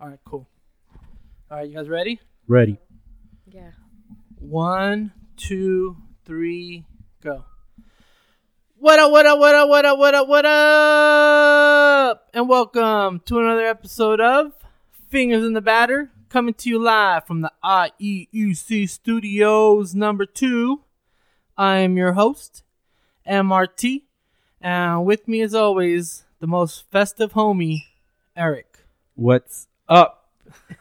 All right, cool. All right, you guys ready? Ready. Yeah. One, two, three, go. What up, what up, what up, what up, what up, what up? And welcome to another episode of Fingers in the Batter, coming to you live from the IEUC Studios number two. I am your host, MRT, and with me, as always, the most festive homie, Eric. What's up?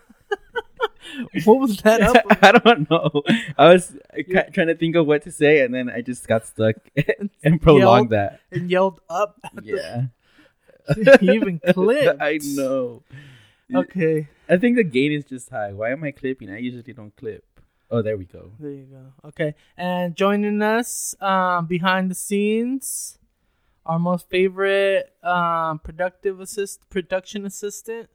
What was that up? I don't know. I was ca- trying to think of what to say, and then I just got stuck and prolonged that. and yelled up. Yeah. You even clipped. I know. Okay, I think the gain is just high. Why am I clipping? I usually don't clip. Oh, there we go. there you go. Okay, and joining us um, behind the scenes, our most favorite um, productive assist, production assistant.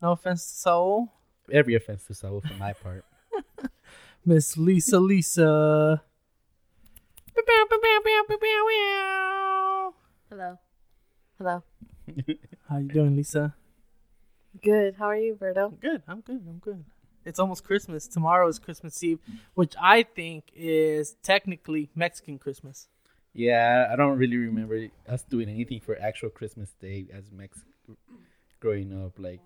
No offense to Saul, Every offense to Saul from my part. Miss Lisa. Lisa. Hello. Hello. How you doing, Lisa? Good. How are you, Berto? Good. I'm good. I'm good. It's almost Christmas. Tomorrow is Christmas Eve, which I think is technically Mexican Christmas. Yeah, I don't really remember us doing anything for actual Christmas Day as Mex growing up, like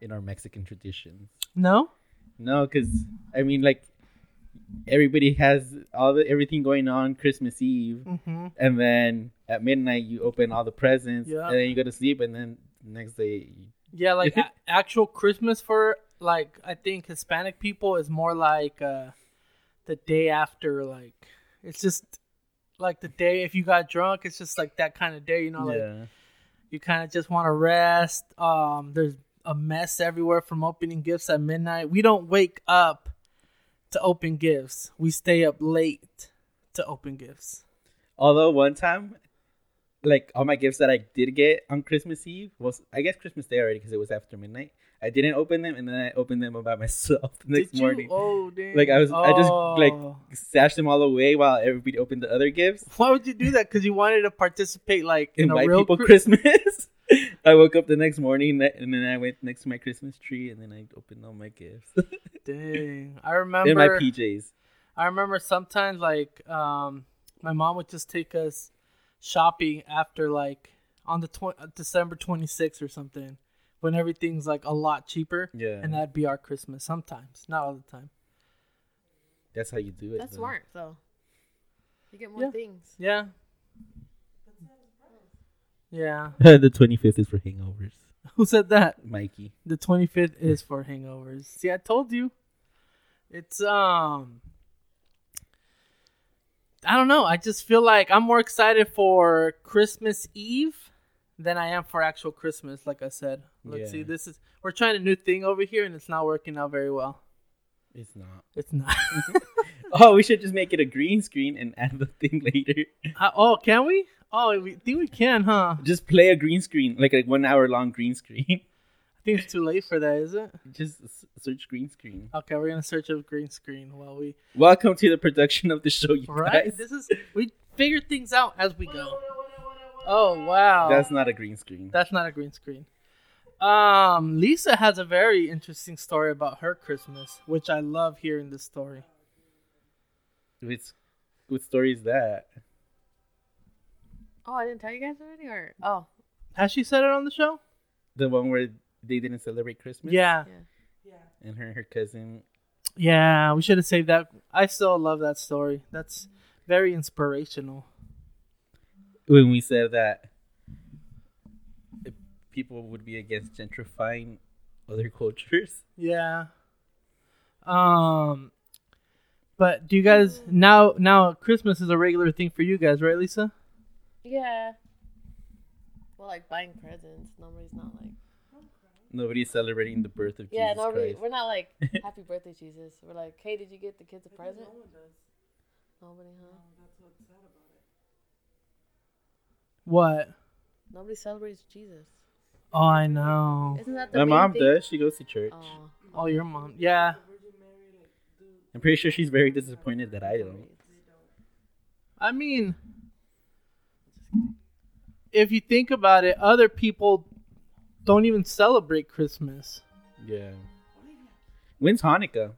in our Mexican traditions. No. No, because I mean, like everybody has all the everything going on Christmas Eve, Mm-hmm. and then at midnight you open all the presents, Yeah. and then you go to sleep, and then next day, you- Yeah, like a- actual Christmas for like I think Hispanic people is more like uh the day after like it's just like the day if you got drunk it's just like that kind of day, you know, like yeah, you kind of just want to rest. Um there's a mess everywhere from opening gifts at midnight. We don't wake up to open gifts. We stay up late to open gifts. Although one time, like all my gifts that I did get on Christmas Eve was, I guess Christmas Day already because it was after midnight. I didn't open them, and then I opened them by myself the next morning. Oh, dang. Like I was, I just like Oh. stashed them all away while everybody opened the other gifts. Why would you do that? Because you wanted to participate, like in in a real people Chri- Christmas. I woke up the next morning and then I went next to my Christmas tree and then I opened all my gifts Dang, I in remember. my PJs. I remember sometimes like um, my mom would just take us shopping after like on the tw- December 26th or something when everything's like a lot cheaper, Yeah, and that'd be our Christmas. Sometimes, not all the time. that's how you do it. That's though. smart, though. You get more Yeah. things. Yeah. Yeah. the twenty fifth is for hangovers, Who said that? Mikey. The 25th is for hangovers. See, I told you. It's um I don't know. I just feel like I'm more excited for Christmas Eve than I am for actual Christmas, like I said. Let's Yeah. see. This is we're trying a new thing over here and it's not working out very well. It's not. It's not. Oh, we should just make it a green screen and add the thing later. Uh, oh, can we? Oh, we think we can, huh? Just play a green screen, like a one hour long green screen. I think it's too late for that, is it? just search green screen. Okay, we're gonna search up green screen while we Welcome to the production of the show, you right. guys. This is we figure things out as we go. Oh wow, That's not a green screen. That's not a green screen. Um, Lisa has a very interesting story about her Christmas, which I love hearing this story. Which, what story is that? Oh, I didn't tell you guys already? Or Oh, Has she said it on the show? The one where they didn't celebrate Christmas? Yeah. yeah. And her and her cousin. Yeah, we should have saved that. I still love that story. That's very inspirational. When we said that if people would be against gentrifying other cultures. Yeah. Um but do you guys now now Christmas is a regular thing for you guys, right, Lisa? Yeah. Well, like buying presents. Nobody's not like. Nobody's celebrating the birth of Jesus. Yeah, Jesus nobody. Christ. We're not like, happy birthday, Jesus. We're like, hey, did you get the kids a present? Nobody, huh? That's what's sad about it. What? Nobody celebrates Jesus. Oh, I know. Isn't that the My main mom thing? does. She goes to church. Oh, Oh, your mom. Yeah. I'm pretty sure she's very disappointed that I don't. I mean, if you think about it, other people don't even celebrate Christmas. Yeah. When's Hanukkah?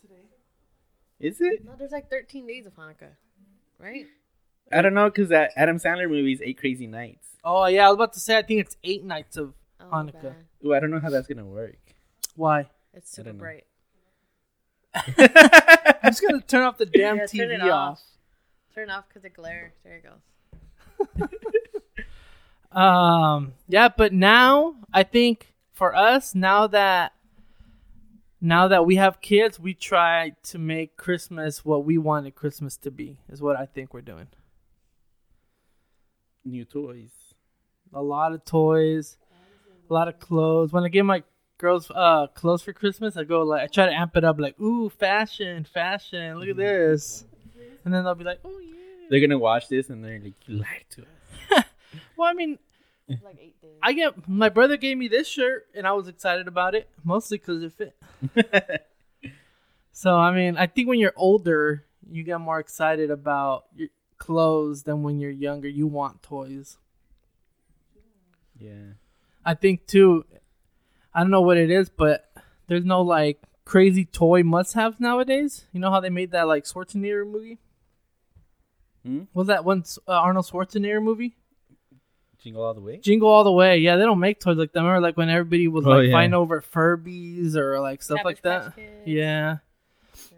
Today. Is it? No, there's like 13 days of Hanukkah, right? I don't know because that Adam Sandler movie is Eight Crazy Nights. Oh yeah, I was about to say I think it's eight nights of Oh, Hanukkah. bad. Ooh, I don't know how that's gonna work. why. It's I super bright. I'm just gonna turn off the damn Yeah, turn TV it off. off. Turn off because it glare. There it goes. Um, yeah, but now I think for us, now that now that we have kids, we try to make Christmas what we wanted Christmas to be. Is what I think we're doing. New toys. A lot of toys, a lot of clothes. When I get my girls uh clothes for Christmas, I go like I try to amp it up, like ooh fashion, fashion. Look at this, and then they'll be like, oh yeah. They're gonna watch this and they're like, "You lied to us." Well, I mean, like eight days. I get my brother gave me this shirt, and I was excited about it mostly because it fit. So I mean, I think when you're older, you get more excited about your clothes than when you're younger. You want toys. yeah. I think too. I don't know what it is, but there's no like crazy toy must-haves nowadays. You know how they made that like Schwarzenegger movie? Hmm? Was that one uh, Arnold Schwarzenegger movie? Jingle all the way. Jingle All the Way. Yeah, they don't make toys like that. Remember, like when everybody was Oh, like yeah. fighting over Furbies or like stuff Cabbage like that. Patch Kids. Yeah.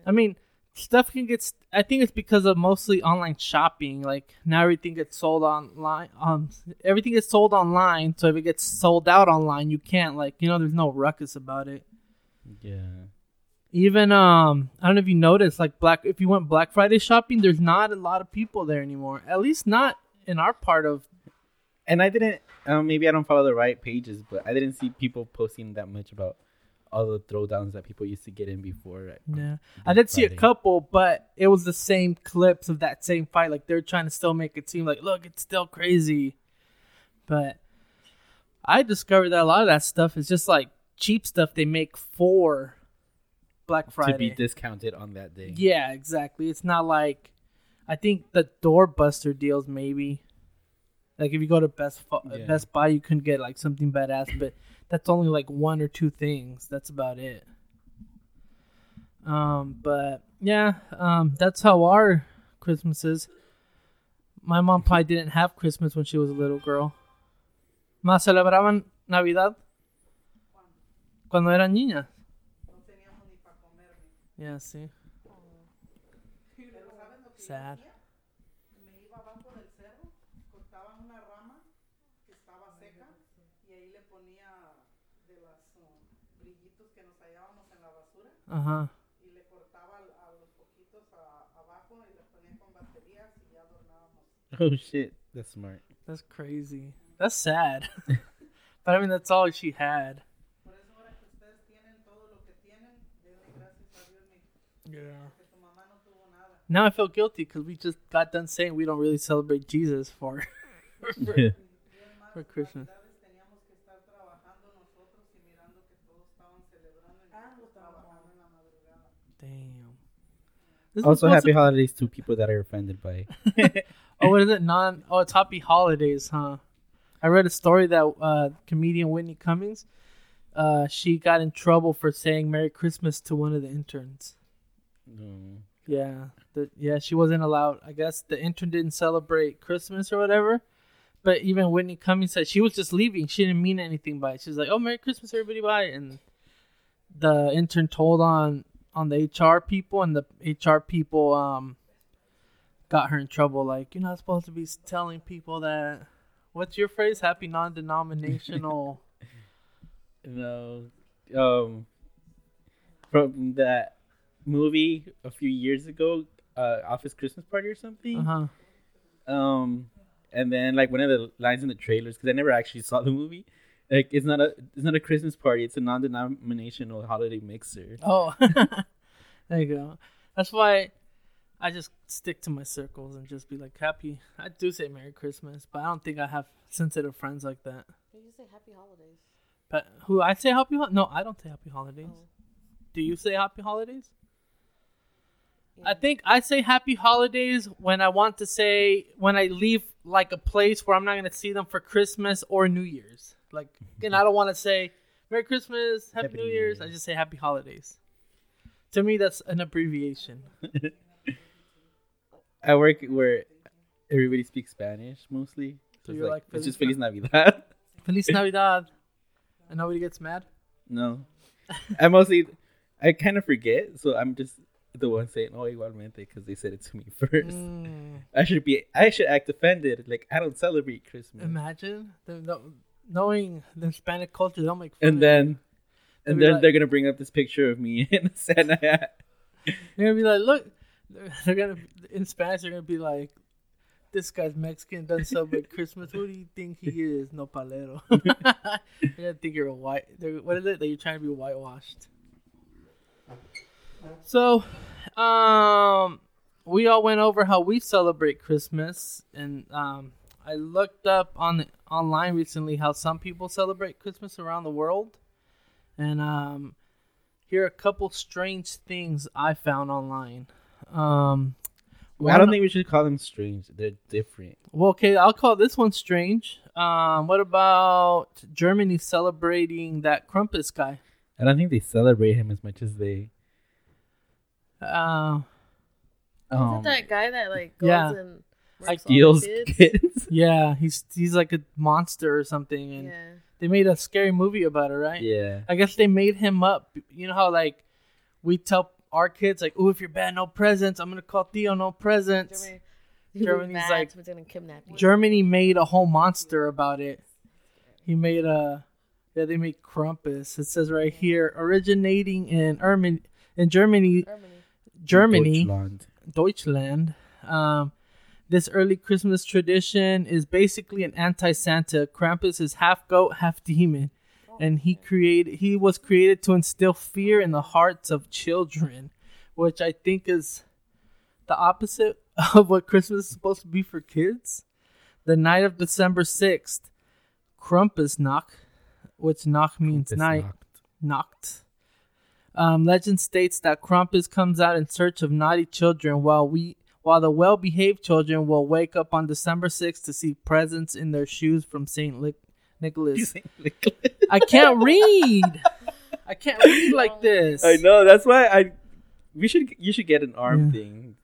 I mean, stuff can get. st- I think it's because of mostly online shopping. Like now, everything gets sold online. Um, everything gets sold online. So if it gets sold out online, you can't like you know. There's no ruckus about it. Yeah. Even um, I don't know if you noticed, like Black. If you went Black Friday shopping, there's not a lot of people there anymore. At least not in our part of. And I didn't. Um, maybe I don't follow the right pages, but I didn't see people posting that much about all the throwdowns that people used to get in before. right? Yeah, I did see a couple, but it was the same clips of that same fight. Like they're trying to still make it seem like, look, it's still crazy. But I discovered that a lot of that stuff is just like cheap stuff they make for Black Friday. to be discounted on that day. yeah, exactly. It's not like I think the doorbuster deals maybe. Like if you go to Best Fu- Yeah. Best Buy, you can get like something badass, but that's only like one or two things. That's about it. Um, but yeah, um, that's how our Christmas is. My mom probably didn't have Christmas when she was a little girl. ¿Más celebraban Navidad? Cuando eran niñas. Yeah, sí. Sad. me iba abajo del cerro, cortaba una rama que estaba seca y ahí le ponía de los brillitos que nos hallábamos en la basura Uh-huh. y le cortaba al- a los poquitos a- abajo y le ponía con baterías y ya adornábamos. Oh shit, that's smart. That's crazy. That's sad. but I mean, that's all she had. Por eso ahora que ustedes tienen todo lo que tienen, denle gracias a Dios mi- Yeah. que tu mamá no tuvo nada. Now I feel guilty because we just got done saying we don't really celebrate Jesus for for, Bien más for Christmas. navidades teníamos que estar trabajando nosotros y mirando que todos estaban celebrando y nosotros trabajando en la madrugada. Damn. This also, happy to- holidays to people that are offended by. oh, what is it? Non. Oh, it's Happy Holidays, huh? I read a story that uh, comedian Whitney Cummings, uh, she got in trouble for saying Merry Christmas to one of the interns. No. Yeah, the, yeah, she wasn't allowed. I guess the intern didn't celebrate Christmas or whatever. But even Whitney Cummings said she was just leaving. She didn't mean anything by it. She was like, "Oh, Merry Christmas, everybody, bye." And the intern told on on the HR people, and the HR people um got her in trouble. Like, you're not supposed to be telling people that. What's your phrase? Happy non-denominational. No. Um. From that movie a few years ago, uh, Office Christmas Party or something. uh huh. Um, and then like one of the lines in the trailers because I never actually saw the movie. Like it's not a it's not a Christmas party. It's a non-denominational holiday mixer. Oh, there you go. That's why I just stick to my circles and just be like happy. I do say Merry Christmas, but I don't think I have sensitive friends like that. You just say happy holidays. But who I say Happy Hol- No, I don't say Happy Holidays. Oh, Do you say Happy Holidays? I think I say Happy Holidays when I want to say when I leave like a place where I'm not gonna see them for Christmas or New Year's. Like, and I don't want to say Merry Christmas, Happy, Happy New New Year's. Year. I just say Happy Holidays. To me, that's an abbreviation. I work where everybody speaks Spanish mostly. So you're like, like, it's just Feliz Navidad. Feliz Navidad. And nobody gets mad. no, I mostly I kind of forget, so I'm just the one saying "Oh, igualmente" because they said it to me first. Mm. I should be I should act offended, like I don't celebrate Christmas. Imagine the, the, knowing the Hispanic culture, they'll make fun and then and then like- they're gonna bring up this picture of me in a Santa hat. They're gonna be like, look, they're gonna in Spanish. They're gonna be like, this guy's Mexican, doesn't celebrate Christmas. Who do you think he is? No palero. they're gonna think you're a white. What is it that you're trying to be whitewashed? So, um, we all went over how we celebrate Christmas, and um, I looked up on the, online recently how some people celebrate Christmas around the world, and um, here are a couple strange things I found online. Um, I don't think we should call them strange. They're different. Well, okay, I'll call this one strange. Um, what about Germany celebrating that Krampus guy? I don't think they celebrate him as much as they. Uh, Is Um, it that guy that like goes yeah. and Like rapes all the deals kids? kids. yeah, he's he's like a monster or something, and Yeah. they made a scary movie about it, right? Yeah. I guess they made him up. You know how like we tell our kids like, "Oh, if you're bad, no presents." I'm gonna call Theo no presents. Germany. Germany's Germany's like- like gonna kidnap you. Germany made a whole monster about it. He made a yeah, they made Krampus. It says right here, originating in Ermin in Germany, Germany. Germany, Deutschland. Deutschland. Um, this early Christmas tradition is basically an anti-Santa. Krampus is half goat, half demon, and he created he was created to instill fear in the hearts of children, which I think is the opposite of what Christmas is supposed to be for kids. The night of December sixth, Krampusnacht, which Nacht means night. not. Um, legend states that Krampus comes out in search of naughty children, while we, while the well-behaved children will wake up on December 6th to see presents in their shoes from Saint Lic- Nicholas. I can't read. I can't read like this. I know. That's why I. We should. You should get an arm Yeah. thing.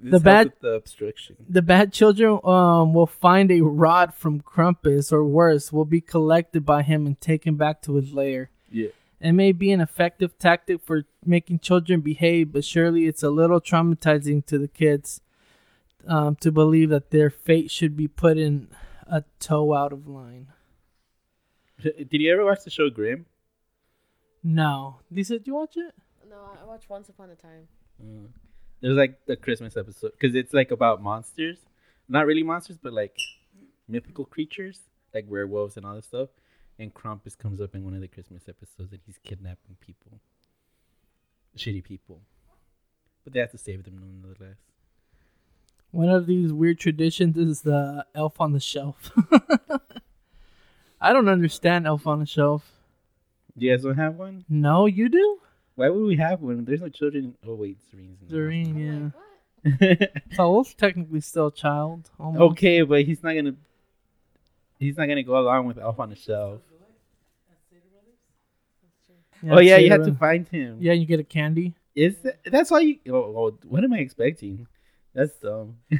This The bad- the obstruction. The bad children um will find a rod from Krampus, or worse, will be collected by him and taken back to his lair. Yeah. It may be an effective tactic for making children behave, but surely it's a little traumatizing to the kids um, to believe that their fate should be put in a toe out of line. Did you ever watch the show Grimm? No. Lisa, did you watch it? No, I watched Once Upon a Time. Mm. There's like the Christmas episode because it's like about monsters, not really monsters, but like mythical creatures, like werewolves and all this stuff. And Krampus comes up in one of the Christmas episodes that he's kidnapping people, shitty people, but they have to save them nonetheless. One of these weird traditions is the elf on the shelf. I don't understand elf on the shelf. Do you guys don't have one? No, you do? Why would we have one? There's no children. Oh wait, Serene's in the Doreen, I'm yeah. like, what? Saul's technically still a child. Almost. okay, but he's not gonna. He's not gonna go along with Elf on the Shelf. Oh yeah, you Cedar have to find him. Yeah, you get a candy. Is that, that's all you? Oh, oh, what am I expecting? That's dumb.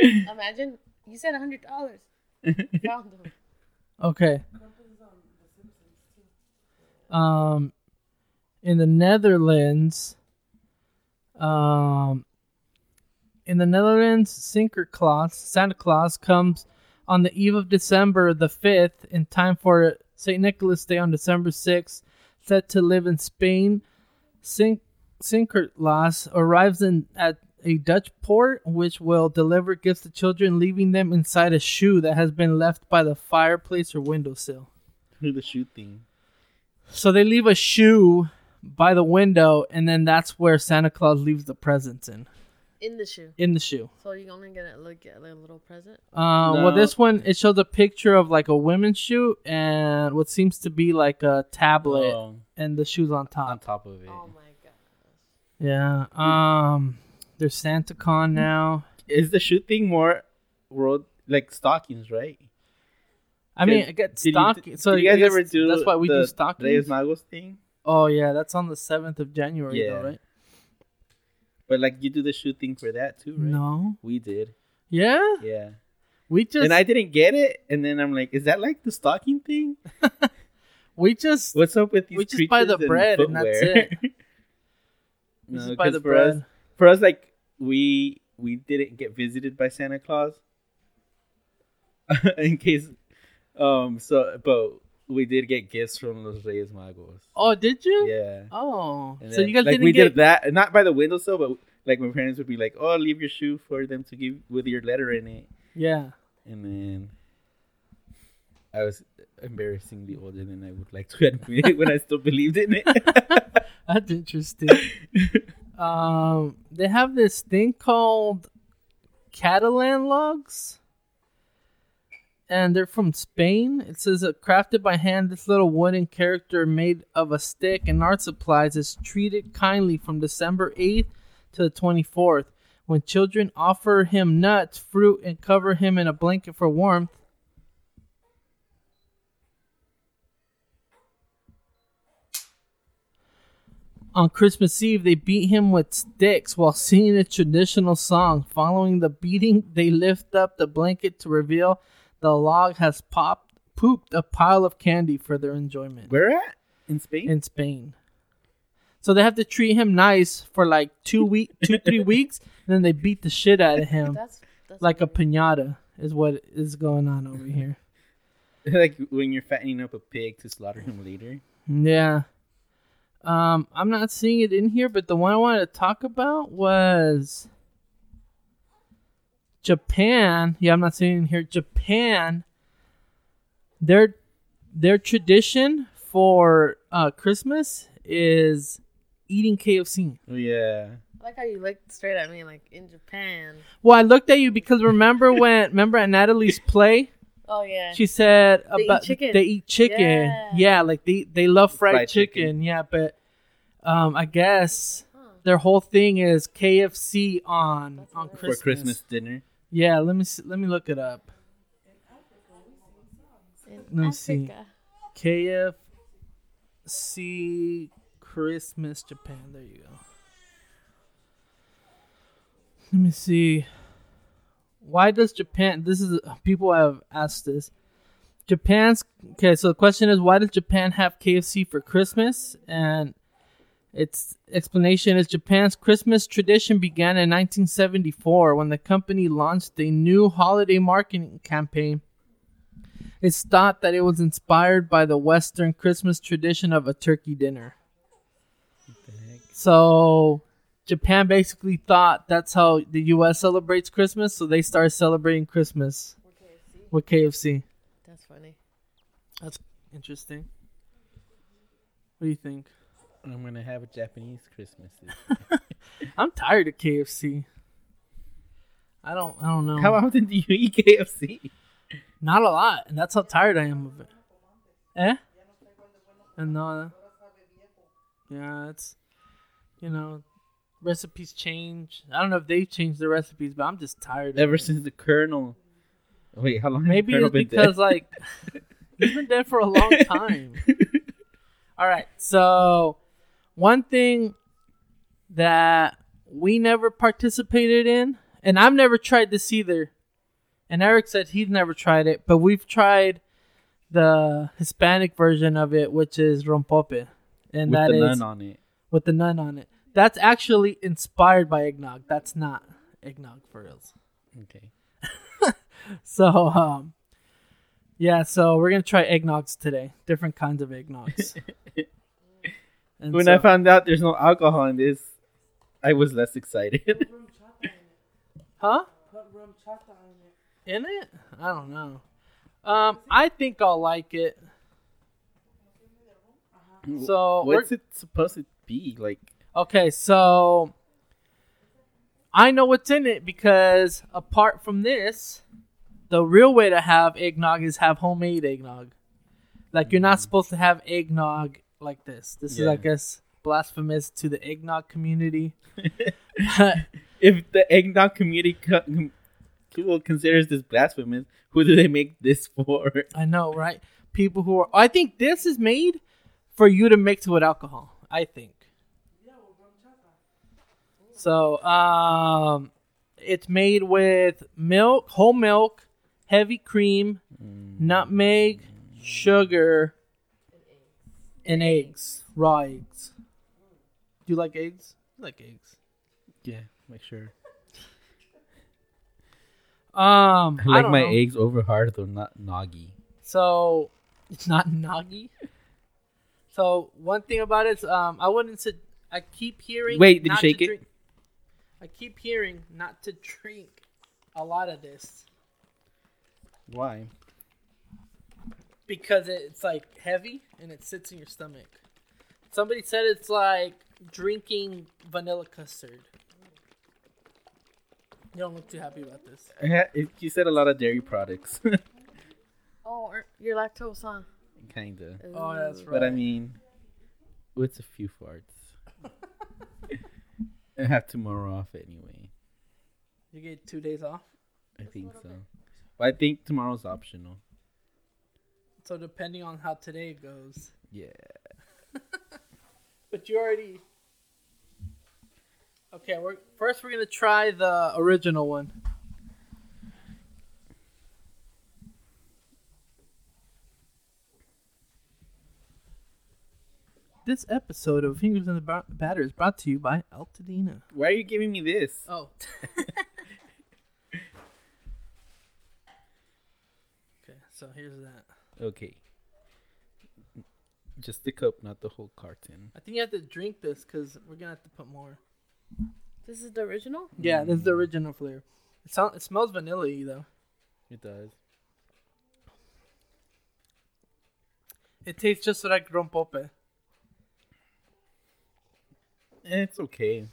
Imagine you said a hundred dollars. Found them. Okay. Um, in the Netherlands, um, in the Netherlands, Sinterklaas, Santa Claus comes on the eve of December the fifth, in time for Saint Nicholas Day on December sixth. Set to live in Spain, Sin- Sinterklaas arrives in at a Dutch port, which will deliver gifts to children, leaving them inside a shoe that has been left by the fireplace or windowsill. Who the shoe thing? So they leave a shoe by the window, and then that's where Santa Claus leaves the presents in In the shoe. in the shoe. So you only gonna look at like a little present. Uh, Well, this one it shows a picture of like a women's shoe and what seems to be like a tablet, Oh, and the shoes on top. on top. top of it. Oh my god. Yeah. Um. There's SantaCon now. Is the shoe thing more world like stockings, right? I mean, Did- I get did you- so you guys ever do That's why we the do stockings. Reyes Magos thing? Oh yeah, that's on the seventh of January, Yeah. though, right? But like you do the shoe thing for that too, right? No. We did. Yeah, Yeah. we just and I didn't get it, and then I'm like, is that like the stocking thing? we just What's up with these We just buy the creatures bread and that's it. we no, just buy the for bread. us, for us, like we we didn't get visited by Santa Claus. In case, um, so but we did get gifts from Los Reyes Magos. Oh, did you? Yeah. Oh, And so then, you guys like we get did that not by the windowsill, but like my parents would be like, "Oh, leave your shoe for them to give with your letter in it," yeah. and then I was embarrassingly older than I would like to admit when I still believed in it. That's interesting. um, they have this thing called Catalan logs, and they're from Spain. It says uh, crafted by hand. This little wooden character made of a stick and art supplies is treated kindly from December eighth to the twenty fourth. When children offer him nuts, fruit, and cover him in a blanket for warmth. On Christmas Eve, they beat him with sticks while singing a traditional song. Following the beating, they lift up the blanket to reveal the log has popped, pooped a pile of candy for their enjoyment Where at in Spain? in Spain. So they have to treat him nice for like two week, two three weeks, and then they beat the shit out of him That's that's like a pinata. Is what is going on over here. like when you're fattening up a pig to slaughter him later. Yeah. Um, I'm not seeing it in here, but the one I wanted to talk about was Japan. Yeah, I'm not seeing it in here. Japan. Their their tradition for uh, Christmas is eating KFC. Oh yeah. I like how you looked straight at me, like in Japan. Well, I looked at you because remember when remember at Natalie's play, Oh yeah. she said They eat about chicken. they eat chicken. Yeah. Yeah, like they they love fried, Fried chicken. chicken. Yeah, but um, I guess Huh. their whole thing is KFC on That's on. Christmas. For Christmas dinner. Yeah, let me see, let me look it up. in Let me see. KFC Christmas Japan. There you go. Let me see. Why does Japan? This is people have asked this. Japan's okay. So the question is, why does Japan have KFC for Christmas? And its explanation is Japan's Christmas tradition began in 1974 when the company launched a new holiday marketing campaign. It's thought that it was inspired by the Western Christmas tradition of a turkey dinner. What the heck? So Japan basically thought that's how the U.S. celebrates Christmas, so they started celebrating Christmas with KFC. That's funny. That's interesting. What do you think? I'm gonna have a Japanese Christmas. I'm tired of KFC. I don't. I don't know. How often do you eat KFC? Not a lot, and that's how tired I am of it. Eh? And no. Yeah, it's you know, recipes change. I don't know if they've changed the recipes, but I'm just tired. of Ever since the Colonel. Wait, how long? Maybe it's been because dead? like he's been dead for a long time. All right, so one thing that we never participated in, and I've never tried this either, and Eric said he's never tried it, but we've tried the Hispanic version of it, which is rompope, and with that the is nun on it. with the nun on it. That's actually inspired by eggnog. That's not eggnog for reals. Okay. So, um, yeah, so we're gonna try eggnogs today. Different kinds of eggnogs. And When so- I found out there's no alcohol in this, I was less excited. huh? Put RumChata in it. In it? I don't know. Um, I think I'll like it. So what's it supposed to be like? okay, so I know what's in it because apart from this, the real way to have eggnog is have homemade eggnog. Like you're not supposed to have eggnog like this. This is, I guess, blasphemous to the eggnog community. If the eggnog community co- People considers this blasphemous. Who do they make this for? I know, right? People who are. I think this is made for you to mix with alcohol. I think. So, um, it's made with milk, whole milk, heavy cream, nutmeg, sugar, and eggs, raw eggs. Do you like eggs? I like eggs. Yeah, make sure. Um, I like don't my know. eggs over hard though, not noggy. So it's not noggy. So one thing about it is, um, I wouldn't sit. I keep hearing. Wait, did you shake it? drink- I keep hearing not to drink a lot of this Why? Because it's like heavy and it sits in your stomach. Somebody said it's like drinking vanilla custard. You don't look too happy about this. I ha- it, you said a lot of dairy products, Oh, you're lactose, huh? kinda. Oh, that's Ooh. right. But I mean, with a few farts. I have tomorrow off anyway. You get two days off. I think so. But I think tomorrow's optional. So depending on how today goes. Yeah. But you already. Okay, we're first we're gonna try the original one. This episode of Fingers in the Ba- Batter is brought to you by Altadena. Why are you giving me this? Oh. okay, so here's that. Okay. Just the cup, not the whole carton. I think you have to drink this because we're gonna have to put more. This is the original? Yeah, this is the mm. original flavor. It sounds, it smells vanilla-y though. It does. It tastes just like rompope. It's okay.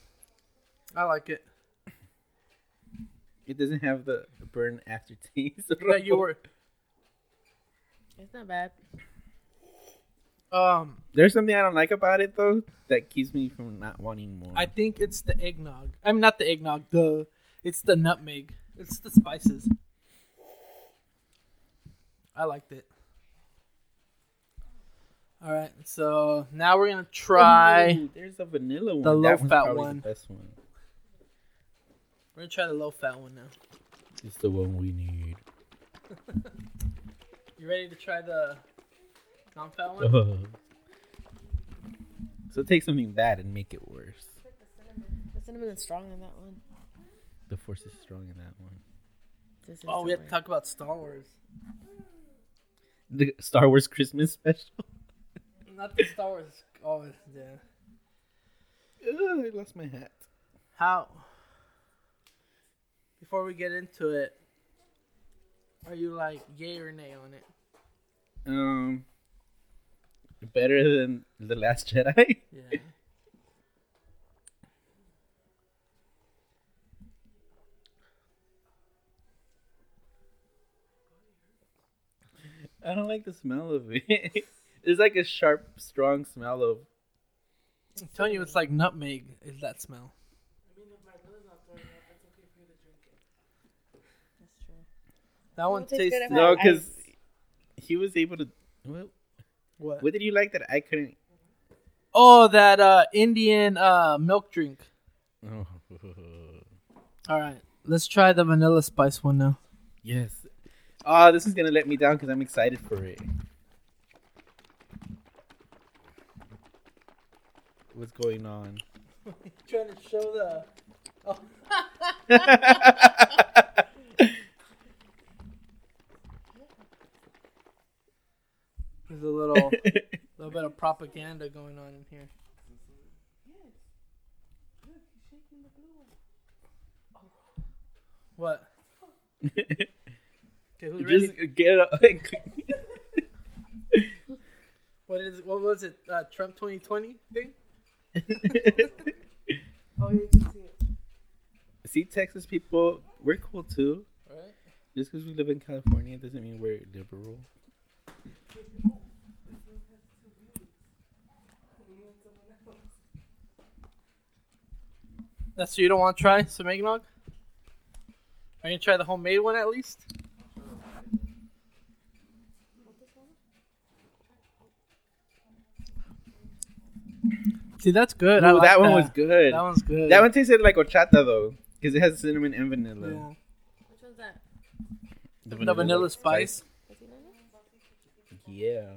I like it. It doesn't have the burn aftertaste. That you were. It's not bad. Um, There's something I don't like about it though that keeps me from not wanting more. I think it's the eggnog. I mean, not the eggnog. The it's the nutmeg. It's the spices. I liked it. All right, so now we're gonna try. Ooh, there's a vanilla one. the low one's fat one. The best one. We're gonna try the low fat one now. It's the one we need. You ready to try the non-fat one? so take something bad and make it worse. The cinnamon is strong in that one. The force is strong in that one. This is Oh, we have to talk about Star Wars. The Star Wars Christmas special. Not the Star Wars. Oh, yeah. Ugh, I lost my hat. How? Before we get into it, are you like yay or nay on it? Um, better than the Last Jedi. Yeah. I don't like the smell of it. It's like a sharp, strong smell of. I'm telling you, it's like nutmeg. Is that smell? That's true. That one tastes tastes. good No, because he was able to. What, What? what did you like that I couldn't? Oh, that uh, Indian uh, milk drink. Oh. All right, let's try the vanilla spice one now. yes. Oh, this is gonna let me down because I'm excited for it. What's going on? trying to show the. Oh. There's a little, little bit of propaganda going on in here. What? Okay, who's ready? Just get it. What is? What was it? Uh, Trump 2020 thing? Oh, you can see it. See, Texas people, we're cool too. Right? Just because we live in California doesn't mean we're liberal. That's so you don't want to try some eggnog? Are you gonna try the homemade one at least? See, that's good. I Ooh, like that one was good. That one's good. That one tasted like horchata though, because it has cinnamon and vanilla. Yeah. Which one's that? The vanilla spice. Does he know that? Yeah.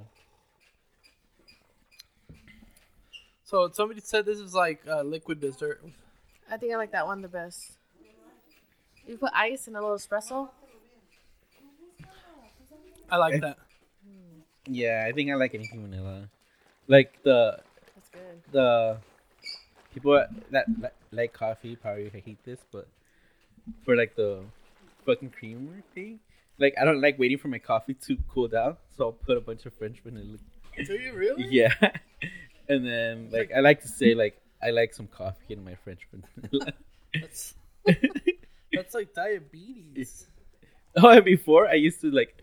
So somebody said this is like uh, liquid dessert. I think I like that one the best. You put ice in a little espresso. I like that. Hmm. Yeah, I think I like anything vanilla. Like the That's good. the people that li- like coffee probably hate this, but for like the fucking creamer thing, like I don't like waiting for my coffee to cool down, so I'll put a bunch of French vanilla. Do you really? Yeah, and then like I like to say like I like some coffee in my French vanilla. That's that's like diabetes. oh, and before I used to like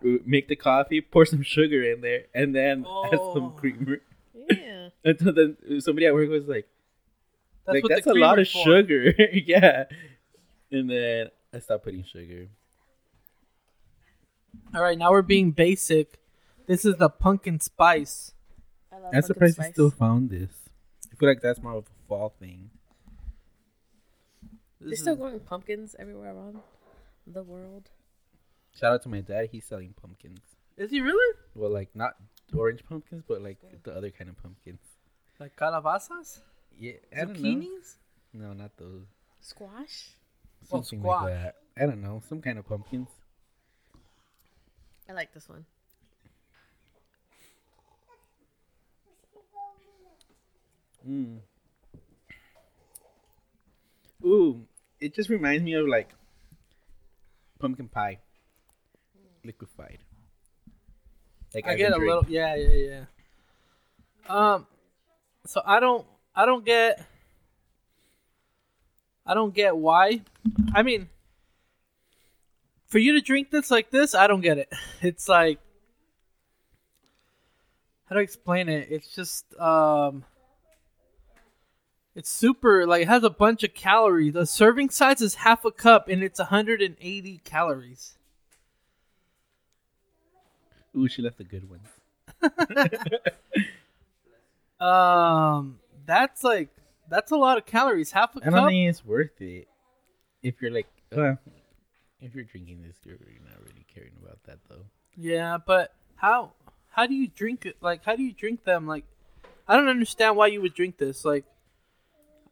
make the coffee, pour some sugar in there, and then add some Oh. creamer. Yeah. Until then, uh, somebody at work was like. That's like what that's a lot of for. sugar. yeah. And then I stopped putting sugar. All right, now we're being basic. This is the pumpkin spice. I love I'm pumpkin surprised you still found this. I feel like that's more of a fall thing. They're This still growing pumpkins everywhere around the world. Shout out to my dad. He's selling pumpkins. is he really Well, like not orange pumpkins, but like the other kind of pumpkins. like calabazas, Yeah, I zucchinis? No, not those. Squash. Oh, Something squash. like that. I don't know. Some kind of pumpkins. I like this one. Mm. Ooh, it just reminds me of like pumpkin pie, liquefied. Like I get a drink. little. Yeah, yeah, yeah. Um, so I don't, I don't get, I don't get why. I mean, for you to drink this like this, I don't get it. It's like, how do I explain it? It's just, um, it's super. Like it has a bunch of calories. The serving size is half a cup, and it's 180 calories. Ooh, she left the good ones. Um, that's like that's a lot of calories. Half a I don't think it's worth it. If you're like, uh, if you're drinking this, you're not really caring about that though. Yeah, but how how do you drink it? Like, how do you drink them? Like, I don't understand why you would drink this. Like,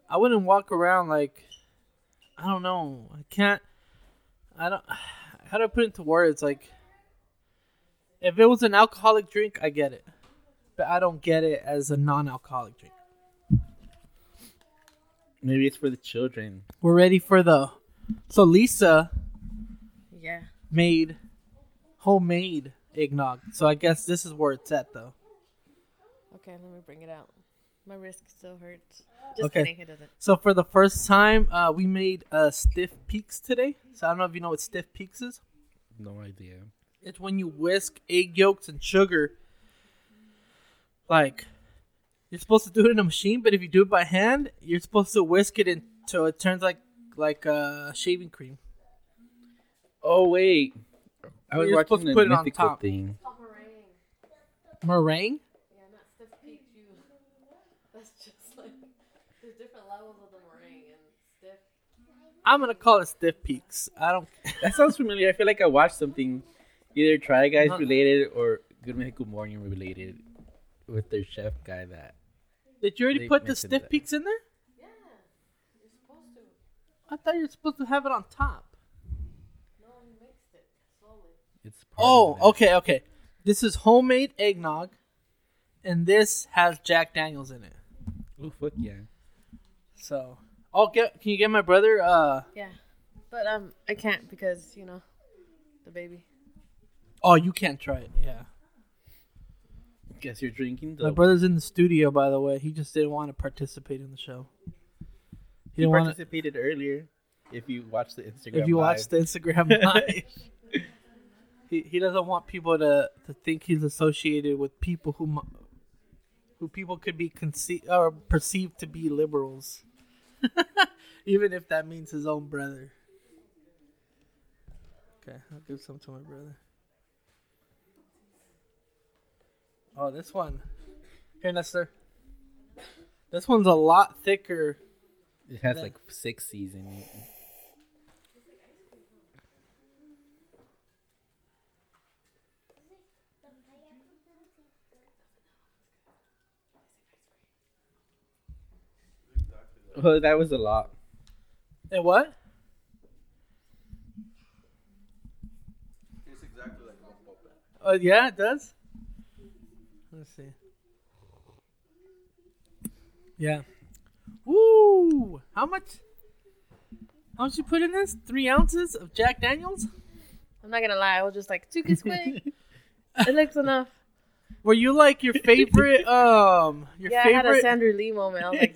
I wouldn't walk around like I don't know. I can't. I don't. How do I put it into words? Like, if it was an alcoholic drink, I get it, but I don't get it as a non-alcoholic drink. Maybe it's for the children. We're ready for the. So Lisa Yeah. made homemade eggnog. So I guess this is where it's at, though. Okay, let me bring it out. My wrist still hurts. Just Okay. kidding, it doesn't. So for the first time, uh, we made uh, stiff peaks today. So I don't know if you know what stiff peaks is. No idea. It's when you whisk egg yolks and sugar. Like, you're supposed to do it in a machine, but if you do it by hand, you're supposed to whisk it until it turns like like uh, shaving cream. Oh wait, I was You're supposed to put it on mythical top. thing. Meringue? Yeah, not stiff peak you. That's just like there's different levels of the meringue and stiff. I'm gonna call it stiff peaks. I don't. That sounds familiar. I feel like I watched something, either Try Guys related or Good Mythical Morning related, with their chef guy. That Did you already put the stiff that. peaks in there? Yeah, you're supposed to. I thought you were supposed to have it on top. No, you mixed it slowly. it's. Oh, okay, okay. This is homemade eggnog, and this has Jack Daniels in it. Oh fuck yeah! So, oh, get can you get my brother? Uh, Yeah, but um, I can't because you know, the baby. oh, you can't try it. Yeah, Guess you're drinking. my brother's in the studio, by the way. He just didn't want to participate in the show. He he didn't want to. participated earlier. If you watch the Instagram, If you live. watch the Instagram live, he he doesn't want people to to think he's associated with people who who people could be conceived or perceived to be liberals, even if that means his own brother. Okay, I'll give some to my brother. Oh, this one. Here, Nestor. This one's a lot thicker. It has That- like six C's in it. Oh, that was a lot. And what? It's exactly like one pop Oh, yeah, it does. Let's see. Yeah. Woo! How much? How much you put in this? Three ounces of Jack Daniels? I'm not gonna lie, I was just like, two kiss quick. it looks enough. Were you like your favorite? um, your Yeah, I had a? Sandra Lee moment. I was like,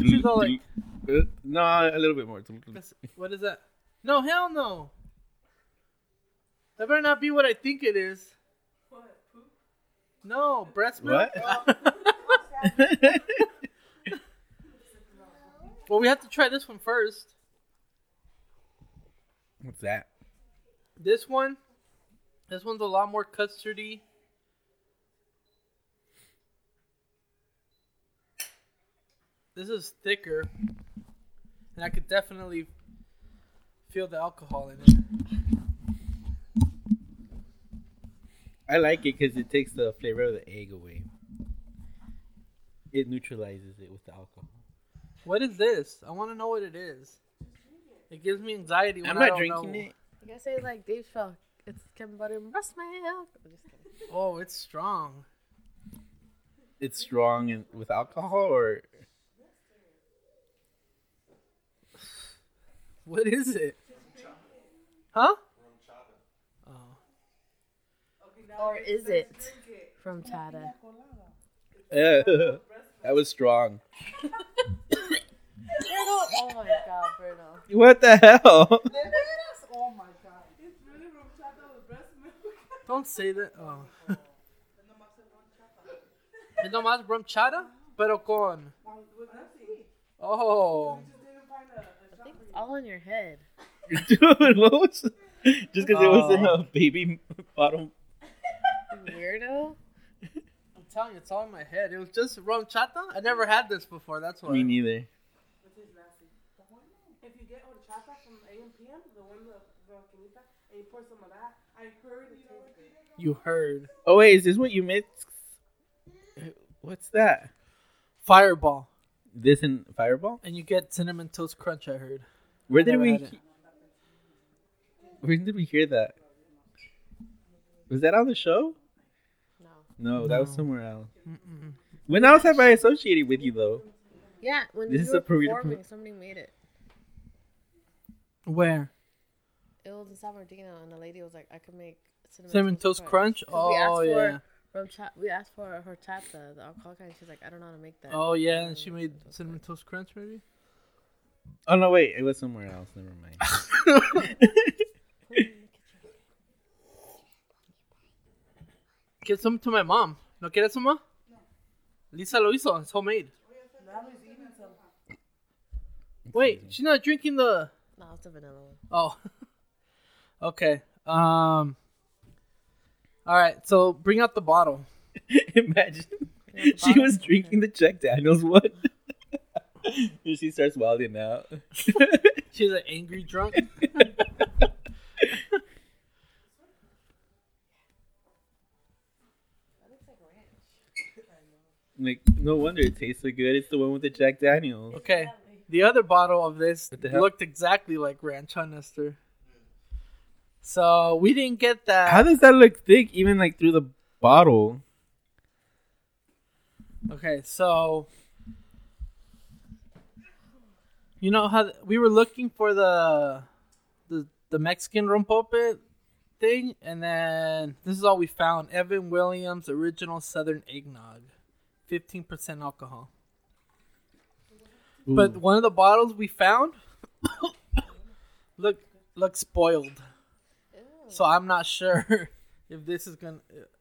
She's all like- Uh, no, a little bit more. What is that? No, hell no. That better not be what I think it is. What? Poop? No, breast milk. What? well, we have to try this one first. What's that? This one, this one's a lot more custardy. This is thicker, and I could definitely feel the alcohol in it. I like it because it takes the flavor of the egg away. It neutralizes it with the alcohol. What is this? I want to know what it is. It gives me anxiety. When I'm I not don't drinking know. it. I gotta say like Dave Chappelle. It's Kevin Butter and breast milk. I'm just kidding. Oh, it's strong. It's strong and with alcohol, or What is it? Huh? Oh. Or is it RumChata? Uh, that was strong. Oh my god, Bruno. What the hell? Oh my god. Don't say that. Oh. Es nomás bromchada, pero con. Oh. I think it's all in your head. Dude, what was? Just because it was in Oh. a baby bottom. You weirdo. I'm telling you, it's all in my head. It was just RumChata. I never had this before. That's why. Me neither. If you get horchata from AMPM, the one the the maquinita, and you pour some of that, I heard it good. You heard. Oh wait, is this what you mix? What's that? Fireball. This and Fireball? And you get cinnamon toast crunch, I heard. Where I did we? he- Where did we hear that? Was that on the show? No. No, that was No. somewhere else. Mm-mm. When else have I associated with you though? Yeah, when This you is were a Peru- performing, somebody made it. Where? It was in San Bernardino, and the lady was like, "I could make cinnamon, Cinnamon toast crunch? 'Cause we asked Oh, for yeah. Rum cha- we asked for horchata, the alcoholic, and she's like, "I don't know how to make that." Oh, yeah. And she made cinnamon toast crunch, maybe? Oh no, wait, it was somewhere else. Never mind. Give some to my mom. ¿No quieres some más? Lisa lo hizo. It's homemade. Natalie's eating some. Wait, she's not drinking the. No, it's a vanilla one. Oh. Okay. Um. All right. So bring out the bottle. Imagine the she was drinking the Jack Daniels one. she starts wilding out. She's an angry drunk. Like no wonder it tastes so good. It's the one with the Jack Daniels. Okay. The other bottle of this What the hell? looked exactly like ranch on Nestor. So we didn't get that. How does that look thick, even like through the bottle? Okay, so you know how th- we were looking for the the the Mexican rompope thing, and then this is all we found: Evan Williams Original Southern Eggnog, fifteen percent alcohol. But one of the bottles we found look look spoiled. So I'm not sure if this is gonna.